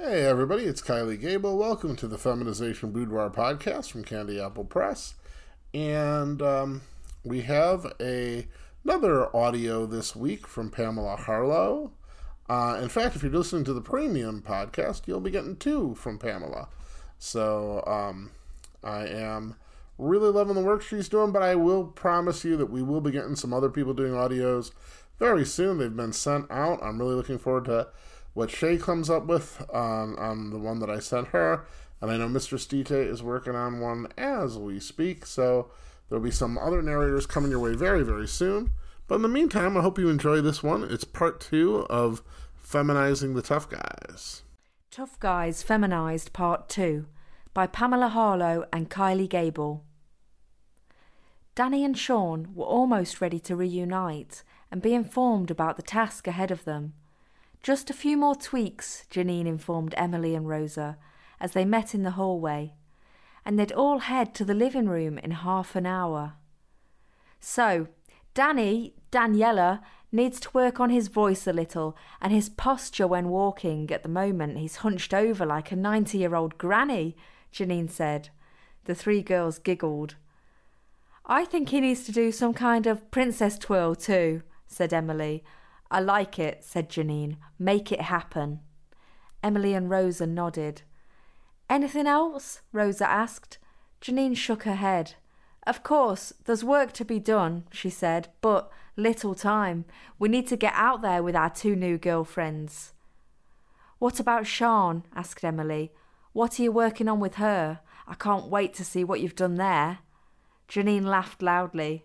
Hey, everybody, it's Kylie Gable. Welcome to the Feminization Boudoir podcast from Candy Apple Press. And um, we have a, another audio this week from Pamela Harlow. Uh, in fact, if you're listening to the premium podcast, you'll be getting two from Pamela. So um, I am really loving the work she's doing, but I will promise you that we will be getting some other people doing audios very soon. They've been sent out. I'm really looking forward to what Shay comes up with um, on, on the one that I sent her. And I know Mr. Stite is working on one as we speak. So there'll be some other narrators coming your way very, very soon. But in the meantime, I hope you enjoy this one. It's part two of Feminizing the Tough Guys. Tough Guys Feminized Part 2 by Pamela Harlow and Kylie Gable. Danny and Sean were almost ready to reunite and be informed about the task ahead of them. Just a few more tweaks, Janine informed Emily and Rosa as they met in the hallway, and they'd all head to the living room in half an hour. So, Danny, Daniela, needs to work on his voice a little and his posture when walking. At the moment, he's hunched over like a 90 year old granny, Janine said. The three girls giggled. I think he needs to do some kind of princess twirl too, said Emily. I like it, said Janine. Make it happen. Emily and Rosa nodded. Anything else? Rosa asked. Janine shook her head. Of course, there's work to be done, she said, but little time. We need to get out there with our two new girlfriends. What about Sean? asked Emily. What are you working on with her? I can't wait to see what you've done there. Janine laughed loudly.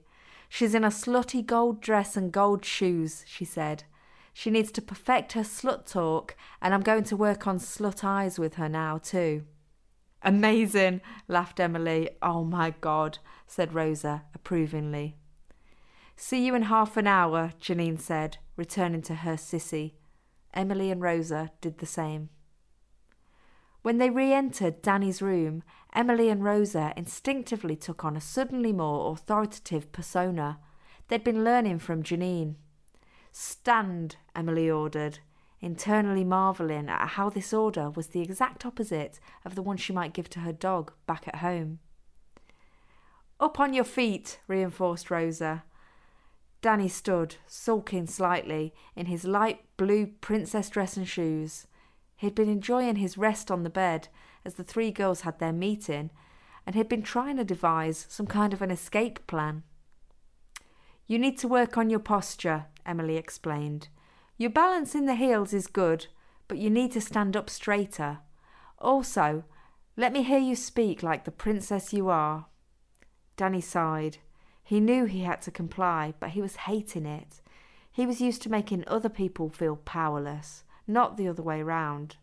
She's in a slutty gold dress and gold shoes, she said. She needs to perfect her slut talk, and I'm going to work on slut eyes with her now, too. Amazing, laughed Emily. Oh my God, said Rosa approvingly. See you in half an hour, Janine said, returning to her sissy. Emily and Rosa did the same. When they re entered Danny's room, Emily and Rosa instinctively took on a suddenly more authoritative persona. They'd been learning from Janine. Stand, Emily ordered, internally marvelling at how this order was the exact opposite of the one she might give to her dog back at home. Up on your feet, reinforced Rosa. Danny stood, sulking slightly, in his light blue princess dress and shoes. He had been enjoying his rest on the bed as the three girls had their meeting, and had been trying to devise some kind of an escape plan. You need to work on your posture, Emily explained. Your balance in the heels is good, but you need to stand up straighter. Also, let me hear you speak like the princess you are. Danny sighed. He knew he had to comply, but he was hating it. He was used to making other people feel powerless not the other way round.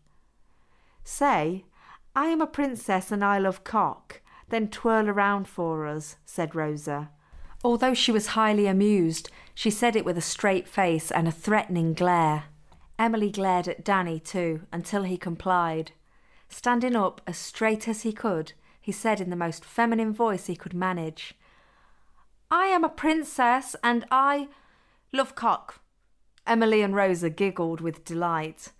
Say, I am a princess and I love cock, then twirl around for us, said Rosa. Although she was highly amused, she said it with a straight face and a threatening glare. Emily glared at Danny too, until he complied. Standing up as straight as he could, he said in the most feminine voice he could manage, I am a princess and I love cock. Emily and Rosa giggled with delight.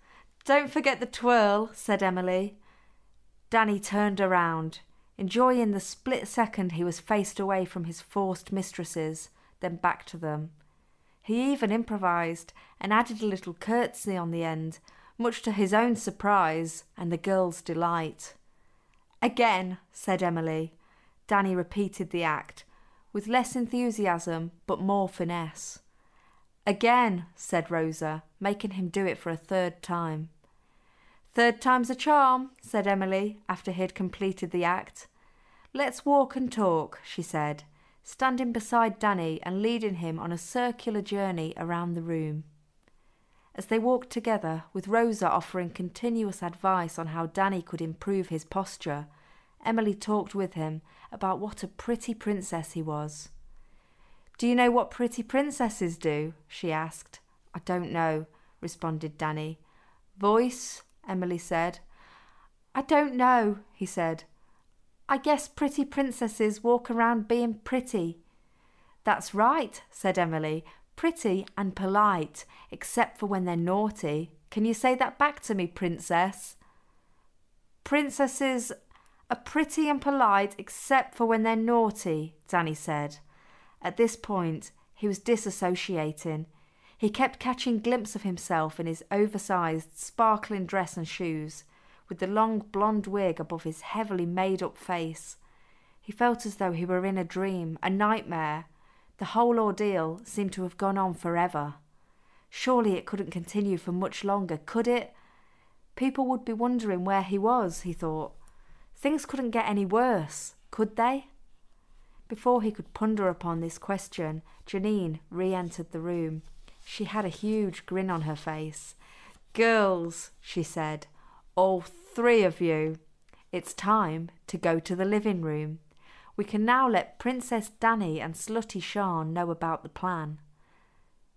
Don't forget the twirl, said Emily. Danny turned around, enjoying the split second he was faced away from his forced mistresses, then back to them. He even improvised and added a little curtsy on the end, much to his own surprise and the girls' delight. Again, said Emily. Danny repeated the act, with less enthusiasm but more finesse. Again, said Rosa, making him do it for a third time. Third time's a charm, said Emily, after he had completed the act. Let's walk and talk, she said, standing beside Danny and leading him on a circular journey around the room. As they walked together, with Rosa offering continuous advice on how Danny could improve his posture, Emily talked with him about what a pretty princess he was. Do you know what pretty princesses do? she asked. I don't know, responded Danny. Voice? Emily said. I don't know, he said. I guess pretty princesses walk around being pretty. That's right, said Emily. Pretty and polite, except for when they're naughty. Can you say that back to me, princess? Princesses are pretty and polite except for when they're naughty, Danny said. At this point, he was disassociating. He kept catching glimpse of himself in his oversized, sparkling dress and shoes, with the long blonde wig above his heavily made up face. He felt as though he were in a dream, a nightmare. The whole ordeal seemed to have gone on forever. Surely it couldn't continue for much longer, could it? People would be wondering where he was, he thought. Things couldn't get any worse, could they? Before he could ponder upon this question, Janine re entered the room. She had a huge grin on her face. Girls, she said, all three of you, it's time to go to the living room. We can now let Princess Danny and Slutty Sean know about the plan.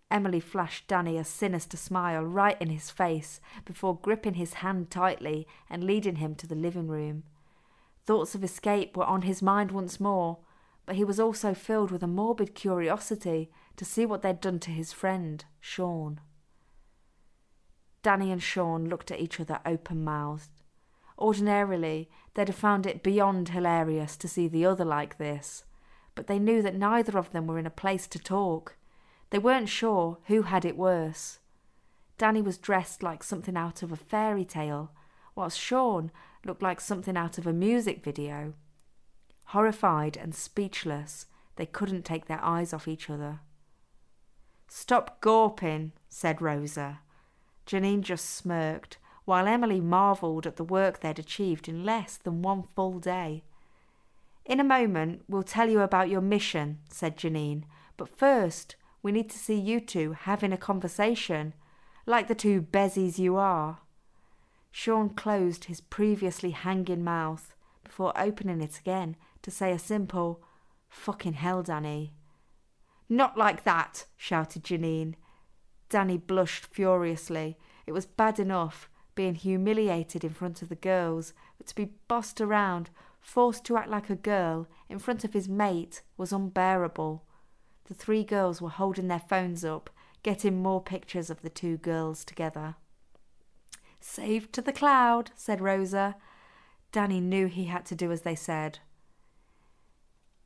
Emily flashed Danny a sinister smile right in his face before gripping his hand tightly and leading him to the living room. Thoughts of escape were on his mind once more, but he was also filled with a morbid curiosity to see what they'd done to his friend, Sean. Danny and Sean looked at each other open mouthed. Ordinarily, they'd have found it beyond hilarious to see the other like this, but they knew that neither of them were in a place to talk. They weren't sure who had it worse. Danny was dressed like something out of a fairy tale, whilst Sean looked like something out of a music video. Horrified and speechless, they couldn't take their eyes off each other. Stop gawping, said Rosa. Janine just smirked, while Emily marvelled at the work they'd achieved in less than one full day. In a moment, we'll tell you about your mission, said Janine, but first, we need to see you two having a conversation, like the two bezies you are. Sean closed his previously hanging mouth before opening it again to say a simple, Fucking hell, Danny. Not like that, shouted Janine. Danny blushed furiously. It was bad enough being humiliated in front of the girls, but to be bossed around, forced to act like a girl in front of his mate was unbearable. The three girls were holding their phones up, getting more pictures of the two girls together. Saved to the cloud, said Rosa. Danny knew he had to do as they said.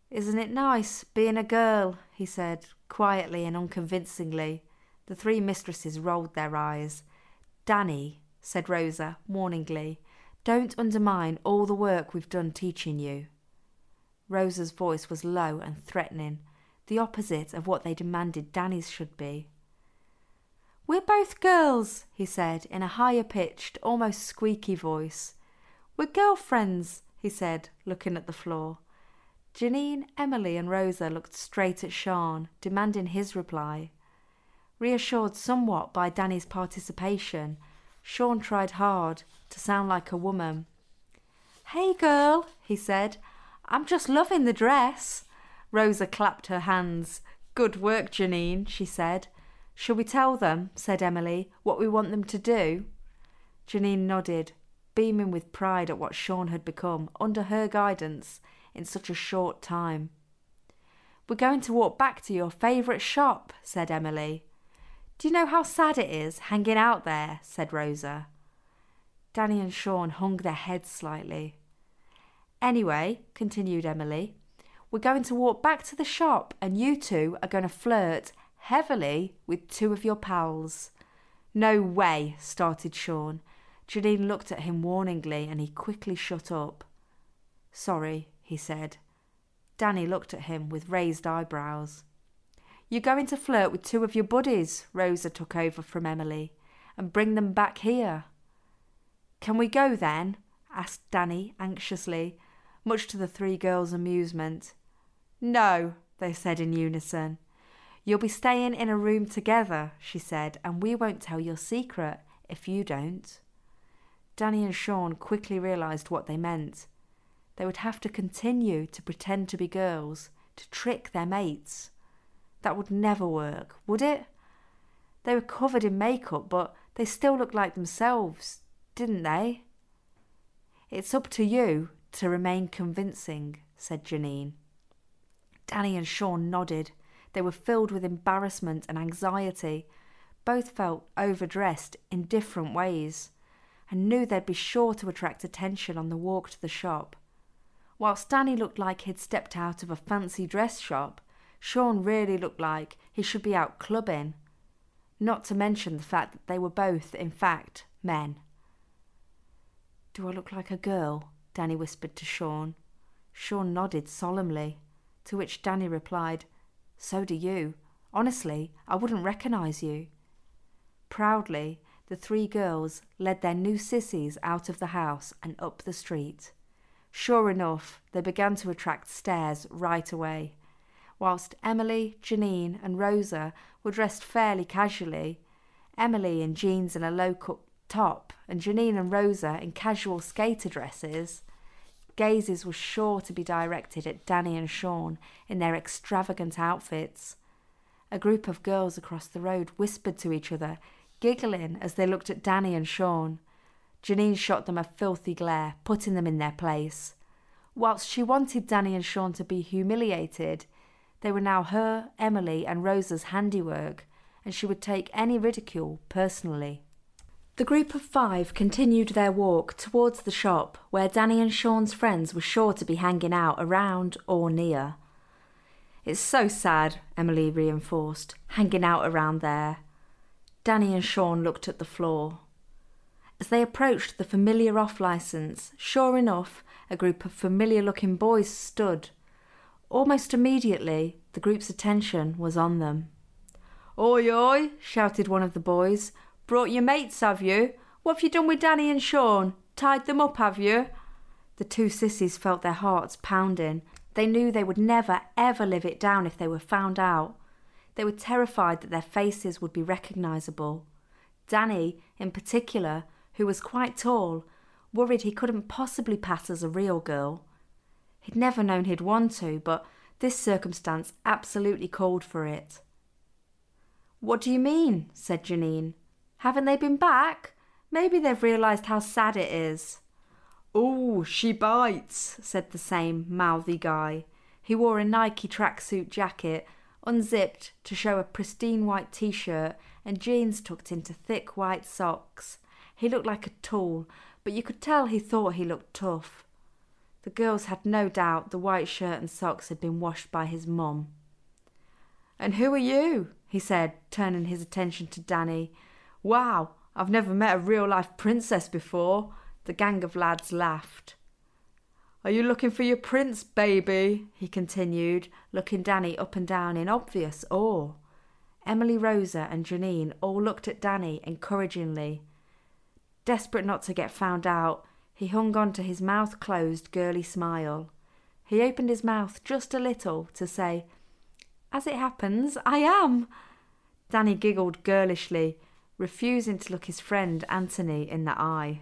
Isn't it nice being a girl? he said, quietly and unconvincingly. The three mistresses rolled their eyes. Danny, said Rosa, warningly, don't undermine all the work we've done teaching you. Rosa's voice was low and threatening, the opposite of what they demanded Danny's should be. We're both girls, he said in a higher pitched, almost squeaky voice. We're girlfriends, he said, looking at the floor. Janine, Emily, and Rosa looked straight at Sean, demanding his reply. Reassured somewhat by Danny's participation, Sean tried hard to sound like a woman. Hey, girl, he said. I'm just loving the dress. Rosa clapped her hands. Good work, Janine, she said. Shall we tell them, said Emily, what we want them to do? Janine nodded, beaming with pride at what Sean had become, under her guidance, in such a short time. We're going to walk back to your favourite shop, said Emily. Do you know how sad it is hanging out there? said Rosa. Danny and Sean hung their heads slightly. Anyway, continued Emily, we're going to walk back to the shop and you two are going to flirt heavily with two of your pals. No way, started Sean. Janine looked at him warningly and he quickly shut up. Sorry, he said. Danny looked at him with raised eyebrows. You're going to flirt with two of your buddies, Rosa took over from Emily, and bring them back here. Can we go then? asked Danny anxiously, much to the three girls' amusement. No, they said in unison. You'll be staying in a room together, she said, and we won't tell your secret if you don't. Danny and Sean quickly realised what they meant. They would have to continue to pretend to be girls to trick their mates. That would never work, would it? They were covered in makeup, but they still looked like themselves, didn't they? It's up to you to remain convincing, said Janine. Danny and Sean nodded. They were filled with embarrassment and anxiety. Both felt overdressed in different ways. And knew they'd be sure to attract attention on the walk to the shop. Whilst Danny looked like he'd stepped out of a fancy dress shop, Sean really looked like he should be out clubbing. Not to mention the fact that they were both, in fact, men. Do I look like a girl? Danny whispered to Sean. Sean nodded solemnly, to which Danny replied, So do you. Honestly, I wouldn't recognise you. Proudly, the three girls led their new sissies out of the house and up the street. Sure enough, they began to attract stares right away. Whilst Emily, Janine, and Rosa were dressed fairly casually, Emily in jeans and a low cut top, and Janine and Rosa in casual skater dresses, gazes were sure to be directed at Danny and Sean in their extravagant outfits. A group of girls across the road whispered to each other, giggling as they looked at Danny and Sean. Janine shot them a filthy glare, putting them in their place. Whilst she wanted Danny and Sean to be humiliated, they were now her, Emily, and Rosa's handiwork, and she would take any ridicule personally. The group of five continued their walk towards the shop where Danny and Sean's friends were sure to be hanging out around or near. It's so sad, Emily reinforced, hanging out around there. Danny and Sean looked at the floor. As they approached the familiar off licence, sure enough, a group of familiar looking boys stood. Almost immediately, the group's attention was on them. Oi, oi, shouted one of the boys. Brought your mates, have you? What have you done with Danny and Sean? Tied them up, have you? The two sissies felt their hearts pounding. They knew they would never, ever live it down if they were found out. They were terrified that their faces would be recognisable. Danny, in particular, who was quite tall, worried he couldn't possibly pass as a real girl. He'd never known he'd want to, but this circumstance absolutely called for it. What do you mean? said Janine. Haven't they been back? Maybe they've realised how sad it is. Oh, she bites, said the same mouthy guy. He wore a Nike tracksuit jacket, unzipped to show a pristine white t shirt and jeans tucked into thick white socks. He looked like a tool, but you could tell he thought he looked tough. The girls had no doubt the white shirt and socks had been washed by his mum. And who are you? he said, turning his attention to Danny. Wow, I've never met a real life princess before. The gang of lads laughed. Are you looking for your prince, baby? he continued, looking Danny up and down in obvious awe. Emily, Rosa, and Janine all looked at Danny encouragingly. Desperate not to get found out, he hung on to his mouth closed, girly smile. He opened his mouth just a little to say, As it happens, I am. Danny giggled girlishly, refusing to look his friend Anthony in the eye.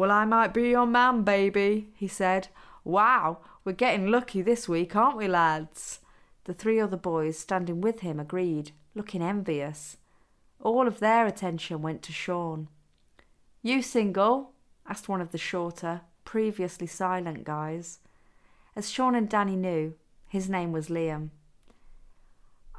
Well, I might be your man, baby, he said. Wow, we're getting lucky this week, aren't we, lads? The three other boys standing with him agreed, looking envious. All of their attention went to Sean. You single? asked one of the shorter, previously silent guys. As Sean and Danny knew, his name was Liam.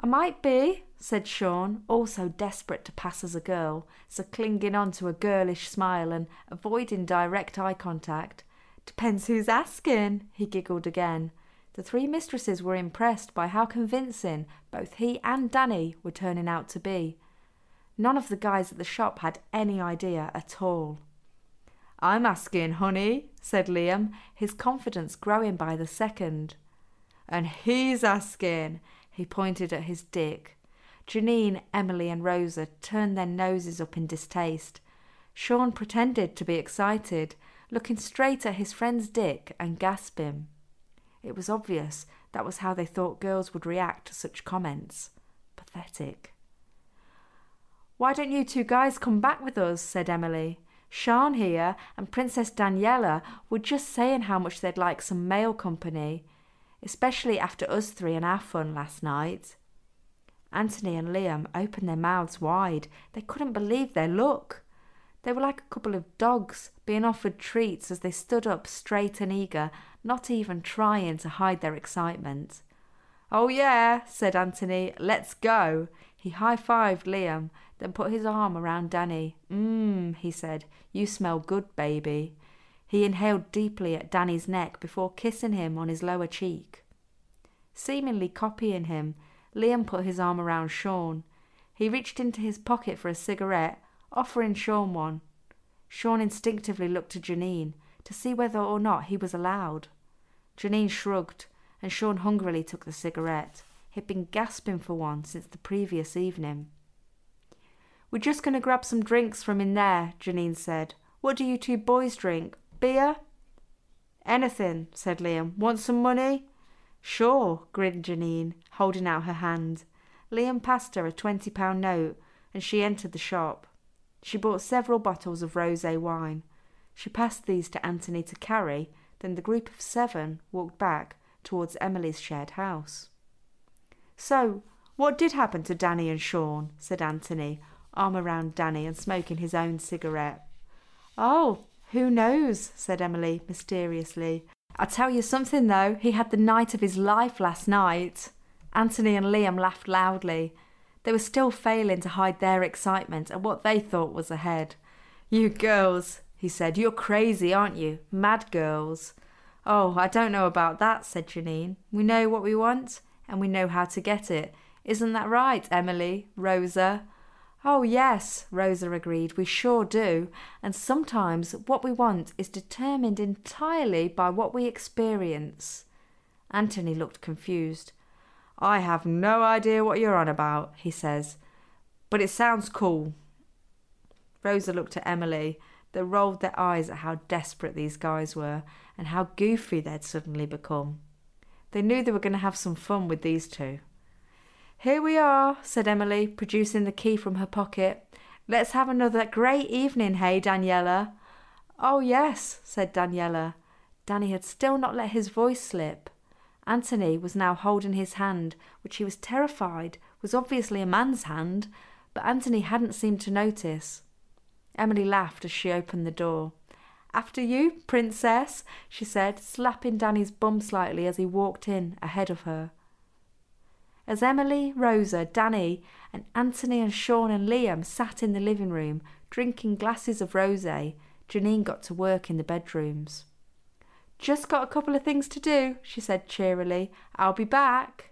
I might be, said Sean, also desperate to pass as a girl, so clinging on to a girlish smile and avoiding direct eye contact. Depends who's asking, he giggled again. The three mistresses were impressed by how convincing both he and Danny were turning out to be. None of the guys at the shop had any idea at all. I'm asking, honey, said Liam, his confidence growing by the second. And he's asking, he pointed at his dick. Janine, Emily, and Rosa turned their noses up in distaste. Sean pretended to be excited, looking straight at his friend's dick and gasping. It was obvious that was how they thought girls would react to such comments. Pathetic. Why don't you two guys come back with us? said Emily. Sean here and Princess Daniela were just saying how much they'd like some male company, especially after us three and our fun last night. Anthony and Liam opened their mouths wide. They couldn't believe their luck. They were like a couple of dogs being offered treats as they stood up straight and eager, not even trying to hide their excitement. Oh, yeah, said Anthony. Let's go. He high fived Liam, then put his arm around Danny. Mmm, he said, you smell good, baby. He inhaled deeply at Danny's neck before kissing him on his lower cheek. Seemingly copying him, Liam put his arm around Sean. He reached into his pocket for a cigarette, offering Sean one. Sean instinctively looked to Janine to see whether or not he was allowed. Janine shrugged, and Sean hungrily took the cigarette. He'd been gasping for one since the previous evening. We're just going to grab some drinks from in there, Janine said. What do you two boys drink? Beer? Anything, said Liam. Want some money? Sure, grinned Janine, holding out her hand. Liam passed her a twenty pound note, and she entered the shop. She bought several bottles of rosé wine. She passed these to Anthony to carry, then the group of seven walked back towards Emily's shared house. So, what did happen to Danny and Sean? said Anthony, arm around Danny and smoking his own cigarette. Oh, who knows? said Emily mysteriously. I'll tell you something though, he had the night of his life last night. Anthony and Liam laughed loudly. They were still failing to hide their excitement at what they thought was ahead. You girls, he said, you're crazy, aren't you? Mad girls. Oh, I don't know about that, said Janine. We know what we want and we know how to get it. Isn't that right, Emily? Rosa? Oh, yes, Rosa agreed. We sure do. And sometimes what we want is determined entirely by what we experience. Anthony looked confused. I have no idea what you're on about, he says, but it sounds cool. Rosa looked at Emily. They rolled their eyes at how desperate these guys were and how goofy they'd suddenly become. They knew they were going to have some fun with these two. Here we are, said Emily, producing the key from her pocket. Let's have another great evening, hey, Daniela? Oh, yes, said Daniela. Danny had still not let his voice slip. Anthony was now holding his hand, which he was terrified was obviously a man's hand, but Anthony hadn't seemed to notice. Emily laughed as she opened the door. After you, princess, she said, slapping Danny's bum slightly as he walked in ahead of her. As Emily, Rosa, Danny, and Anthony and Sean and Liam sat in the living room drinking glasses of rosé, Janine got to work in the bedrooms. Just got a couple of things to do, she said cheerily. I'll be back.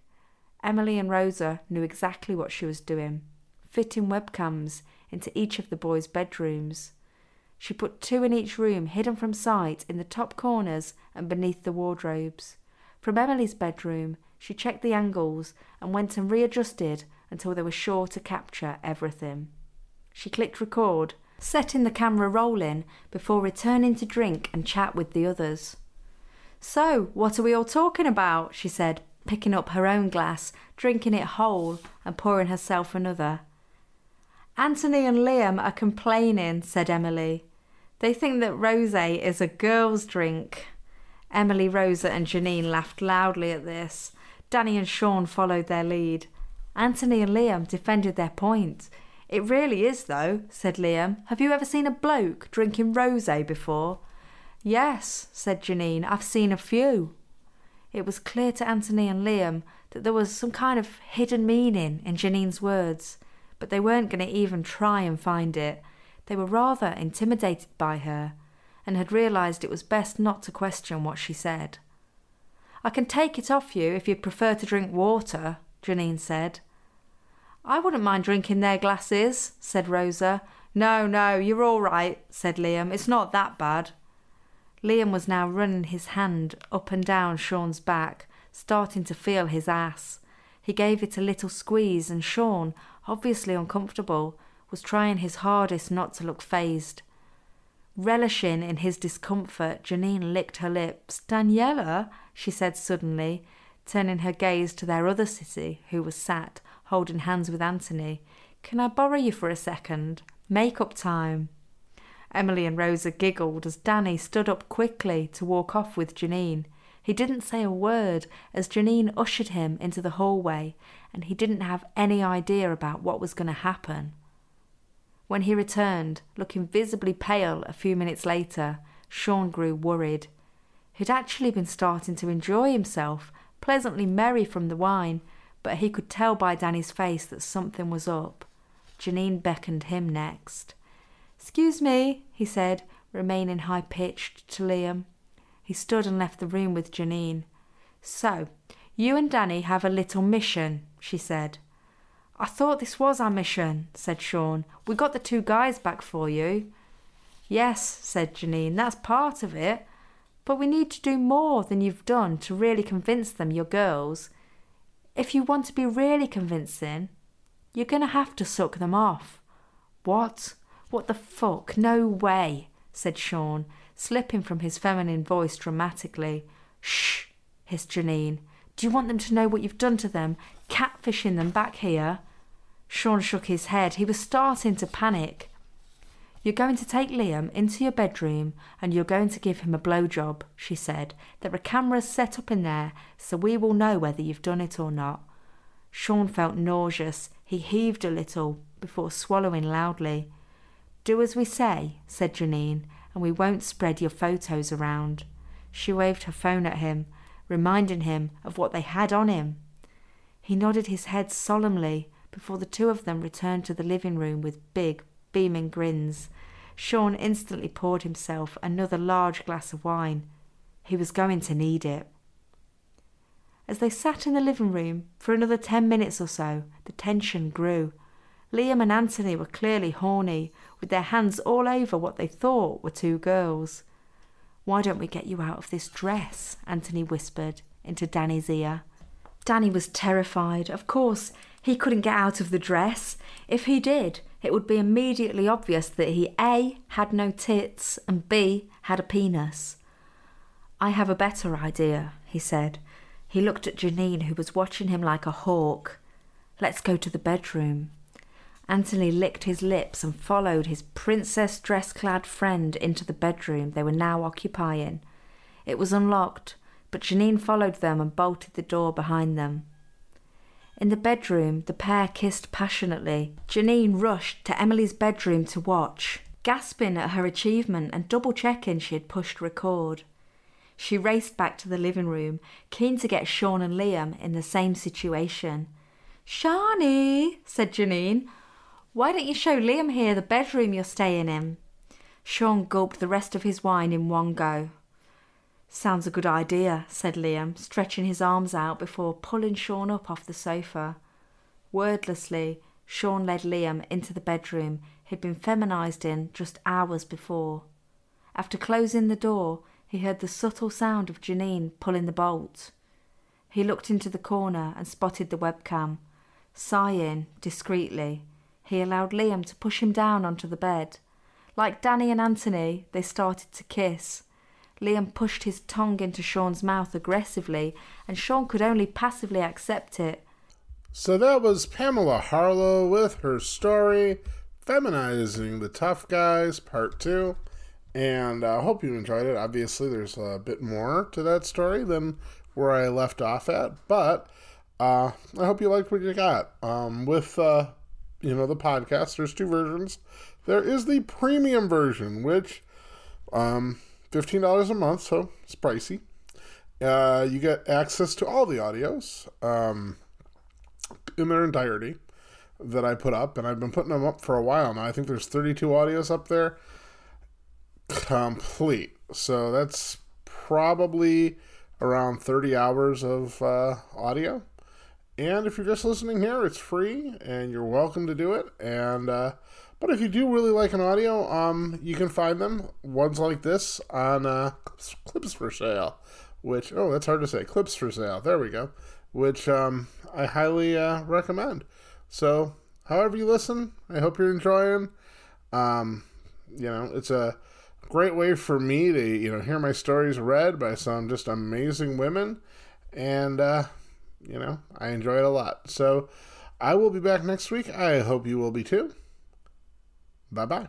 Emily and Rosa knew exactly what she was doing, fitting webcams into each of the boys' bedrooms. She put two in each room, hidden from sight in the top corners and beneath the wardrobes. From Emily's bedroom, she checked the angles and went and readjusted until they were sure to capture everything. She clicked record, setting the camera rolling before returning to drink and chat with the others. So, what are we all talking about? she said, picking up her own glass, drinking it whole, and pouring herself another. Anthony and Liam are complaining, said Emily. They think that rosé is a girl's drink. Emily, Rosa, and Janine laughed loudly at this. Danny and Sean followed their lead. Anthony and Liam defended their point. It really is, though, said Liam. Have you ever seen a bloke drinking rosé before? Yes, said Janine, I've seen a few. It was clear to Anthony and Liam that there was some kind of hidden meaning in Janine's words, but they weren't going to even try and find it. They were rather intimidated by her and had realised it was best not to question what she said. I can take it off you if you'd prefer to drink water, Janine said. I wouldn't mind drinking their glasses, said Rosa. No, no, you're all right, said Liam. It's not that bad. Liam was now running his hand up and down Sean's back, starting to feel his ass. He gave it a little squeeze, and Sean, obviously uncomfortable, was trying his hardest not to look phased. Relishing in his discomfort, Janine licked her lips. Daniela, she said suddenly, turning her gaze to their other sissy, who was sat, holding hands with Anthony. Can I borrow you for a second? Make up time. Emily and Rosa giggled as Danny stood up quickly to walk off with Janine. He didn't say a word as Janine ushered him into the hallway, and he didn't have any idea about what was going to happen. When he returned, looking visibly pale a few minutes later, Sean grew worried. He'd actually been starting to enjoy himself, pleasantly merry from the wine, but he could tell by Danny's face that something was up. Janine beckoned him next. Excuse me, he said, remaining high pitched to Liam. He stood and left the room with Janine. So, you and Danny have a little mission, she said. I thought this was our mission, said Sean. We got the two guys back for you. Yes, said Janine, that's part of it. But we need to do more than you've done to really convince them you're girls. If you want to be really convincing, you're going to have to suck them off. What? What the fuck? No way, said Sean, slipping from his feminine voice dramatically. Shh, hissed Janine. Do you want them to know what you've done to them, catfishing them back here? Sean shook his head. He was starting to panic. You're going to take Liam into your bedroom and you're going to give him a blowjob, she said. There are cameras set up in there, so we will know whether you've done it or not. Sean felt nauseous. He heaved a little before swallowing loudly. Do as we say, said Janine, and we won't spread your photos around. She waved her phone at him, reminding him of what they had on him. He nodded his head solemnly before the two of them returned to the living room with big, beaming grins. Sean instantly poured himself another large glass of wine. He was going to need it. As they sat in the living room for another ten minutes or so, the tension grew. Liam and Anthony were clearly horny, with their hands all over what they thought were two girls. Why don't we get you out of this dress? Anthony whispered into Danny's ear. Danny was terrified. Of course, he couldn't get out of the dress. If he did, it would be immediately obvious that he A. had no tits and B. had a penis. I have a better idea, he said. He looked at Janine, who was watching him like a hawk. Let's go to the bedroom. Anthony licked his lips and followed his princess dress clad friend into the bedroom they were now occupying. It was unlocked, but Janine followed them and bolted the door behind them. In the bedroom, the pair kissed passionately. Janine rushed to Emily's bedroom to watch, gasping at her achievement and double checking she had pushed record. She raced back to the living room, keen to get Sean and Liam in the same situation. Shani, said Janine, why don't you show Liam here the bedroom you're staying in? Sean gulped the rest of his wine in one go. Sounds a good idea, said Liam, stretching his arms out before pulling Sean up off the sofa. Wordlessly, Sean led Liam into the bedroom he'd been feminized in just hours before. After closing the door, he heard the subtle sound of Janine pulling the bolt. He looked into the corner and spotted the webcam. Sighing discreetly, he allowed Liam to push him down onto the bed. Like Danny and Anthony, they started to kiss. Liam pushed his tongue into Sean's mouth aggressively, and Sean could only passively accept it. So that was Pamela Harlow with her story, Feminizing the Tough Guys, Part 2. And I uh, hope you enjoyed it. Obviously, there's a bit more to that story than where I left off at, but uh, I hope you liked what you got. Um, with, uh, you know, the podcast, there's two versions. There is the premium version, which um, $15 a month, so it's pricey. Uh, you get access to all the audios um, in their entirety that I put up, and I've been putting them up for a while now. I think there's 32 audios up there complete. So that's probably around 30 hours of uh, audio. And if you're just listening here, it's free and you're welcome to do it. And uh, but if you do really like an audio, um, you can find them ones like this on uh, Clips4Sale, which oh that's hard to say Clips4Sale. There we go, which um, I highly uh, recommend. So however you listen, I hope you're enjoying. Um, you know, it's a great way for me to you know hear my stories read by some just amazing women, and uh, you know I enjoy it a lot. So I will be back next week. I hope you will be too. Bye bye.